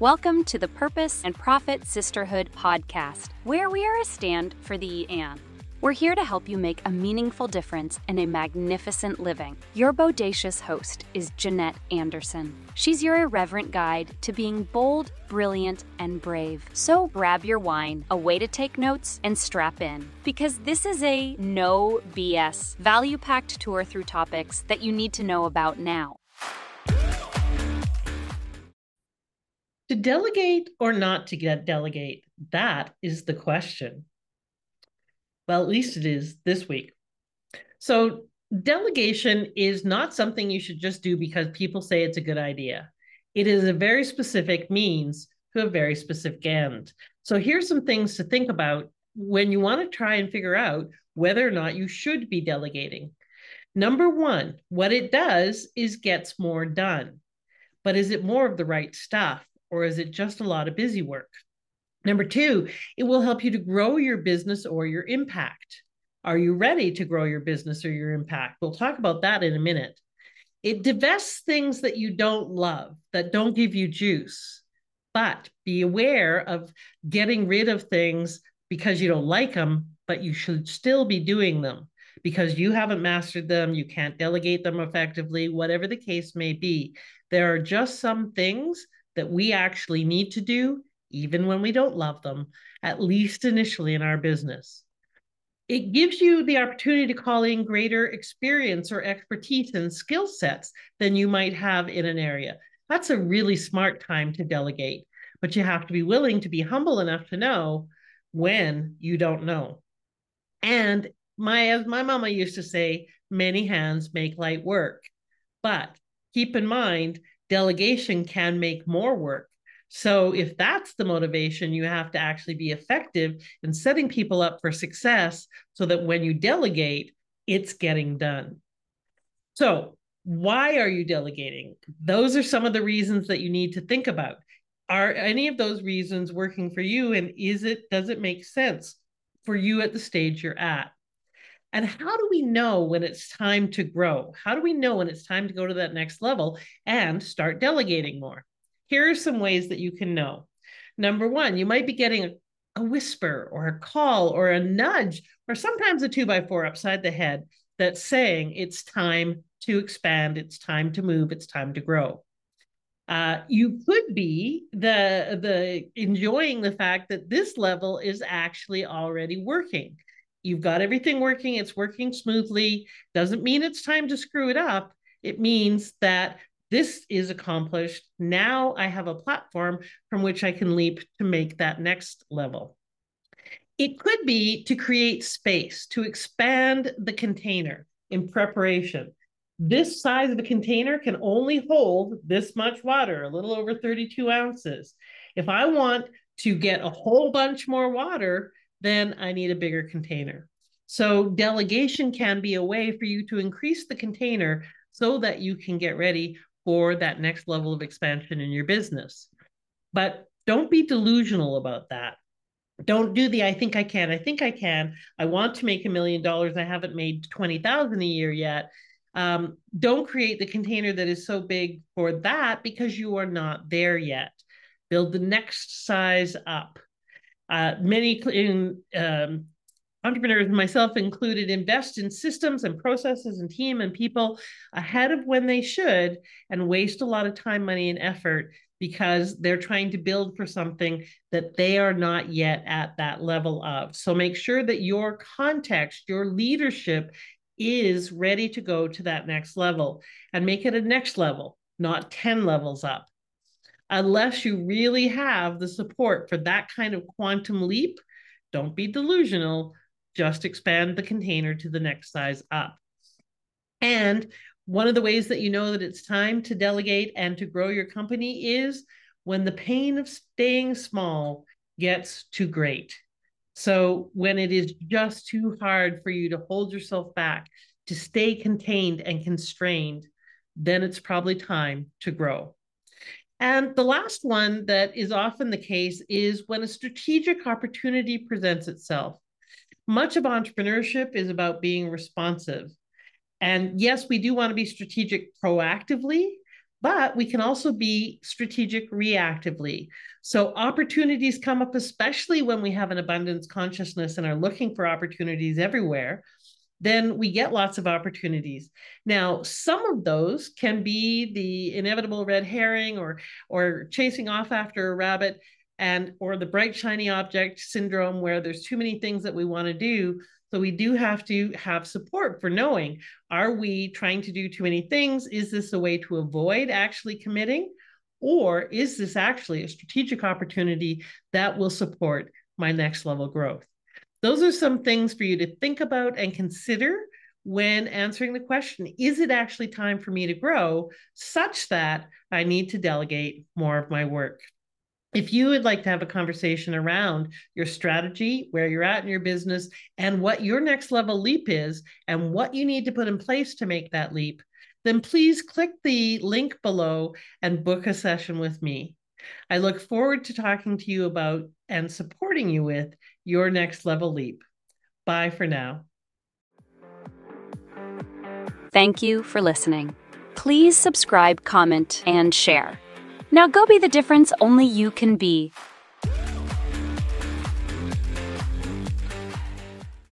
Welcome to the Purpose and Profit Sisterhood podcast, where we are a stand for the and. We're here to help you make a meaningful difference in a magnificent living. Your bodacious host is Jannette Anderson. She's your irreverent guide to being bold, brilliant, and brave. So grab your wine, a way to take notes, and strap in. Because this is a no BS, value packed tour through topics that you need to know about now. To delegate or not to get delegate? That is the question. Well, at least it is this week. So, delegation is not something you should just do because people say it's a good idea. It is a very specific means to a very specific end. So, here's some things to think about when you want to try and figure out whether or not you should be delegating. Number one, what it does is gets more done. But is it more of the right stuff or is it just a lot of busy work? Number two, it will help you to grow your business or your impact. Are you ready to grow your business or your impact? We'll talk about that in a minute. It divests things that you don't love, that don't give you juice, but be aware of getting rid of things because you don't like them, but you should still be doing them because you haven't mastered them, you can't delegate them effectively, whatever the case may be. There are just some things that we actually need to do even when we don't love them, at least initially in our business. It gives you the opportunity to call in greater experience or expertise and skill sets than you might have in an area. That's a really smart time to delegate, but you have to be willing to be humble enough to know when you don't know. And my as my mama used to say, many hands make light work. But keep in mind, delegation can make more work so, if that's the motivation, you have to actually be effective in setting people up for success so that when you delegate, it's getting done. So, why are you delegating? Those are some of the reasons that you need to think about. Are any of those reasons working for you? And is it, does it make sense for you at the stage you're at? And how do we know when it's time to grow? How do we know when it's time to go to that next level and start delegating more? Here are some ways that you can know. Number one, you might be getting a, a whisper or a call or a nudge, or sometimes a two by four upside the head that's saying it's time to expand, it's time to move, it's time to grow. Uh, you could be the the enjoying the fact that this level is actually already working. You've got everything working, it's working smoothly. Doesn't mean it's time to screw it up. It means that this is accomplished. Now I have a platform from which I can leap to make that next level. It could be to create space, to expand the container in preparation. This size of a container can only hold this much water, a little over 32 ounces. If I want to get a whole bunch more water, then I need a bigger container. So, delegation can be a way for you to increase the container so that you can get ready for that next level of expansion in your business. But don't be delusional about that. Don't do the I think I can. I think I can. I want to make a million dollars. I haven't made 20,000 a year yet. Um, don't create the container that is so big for that because you are not there yet. Build the next size up. Uh, many in um, entrepreneurs, myself included, invest in systems and processes and team and people ahead of when they should and waste a lot of time, money, and effort because they're trying to build for something that they are not yet at that level of. So make sure that your context, your leadership is ready to go to that next level and make it a next level, not 10 levels up. Unless you really have the support for that kind of quantum leap, don't be delusional just expand the container to the next size up. And one of the ways that you know that it's time to delegate and to grow your company is when the pain of staying small gets too great. So when it is just too hard for you to hold yourself back, to stay contained and constrained, then it's probably time to grow. And the last one that is often the case is when a strategic opportunity presents itself much of entrepreneurship is about being responsive. And yes, we do want to be strategic proactively, but we can also be strategic reactively. So opportunities come up, especially when we have an abundance consciousness and are looking for opportunities everywhere. Then we get lots of opportunities. Now, some of those can be the inevitable red herring or or chasing off after a rabbit and or the bright shiny object syndrome where there's too many things that we want to do so we do have to have support for knowing are we trying to do too many things? Is this a way to avoid actually committing? Or is this actually a strategic opportunity that will support my next level growth? Those are some things for you to think about and consider when answering the question Is it actually time for me to grow such that I need to delegate more of my work? if you would like to have a conversation around your strategy, where you're at in your business, and what your next level leap is, and what you need to put in place to make that leap, then please click the link below and book a session with me. I look forward to talking to you about and supporting you with your next level leap. Bye for now. Thank you for listening. Please subscribe, comment, and share. Now go be the difference only you can be.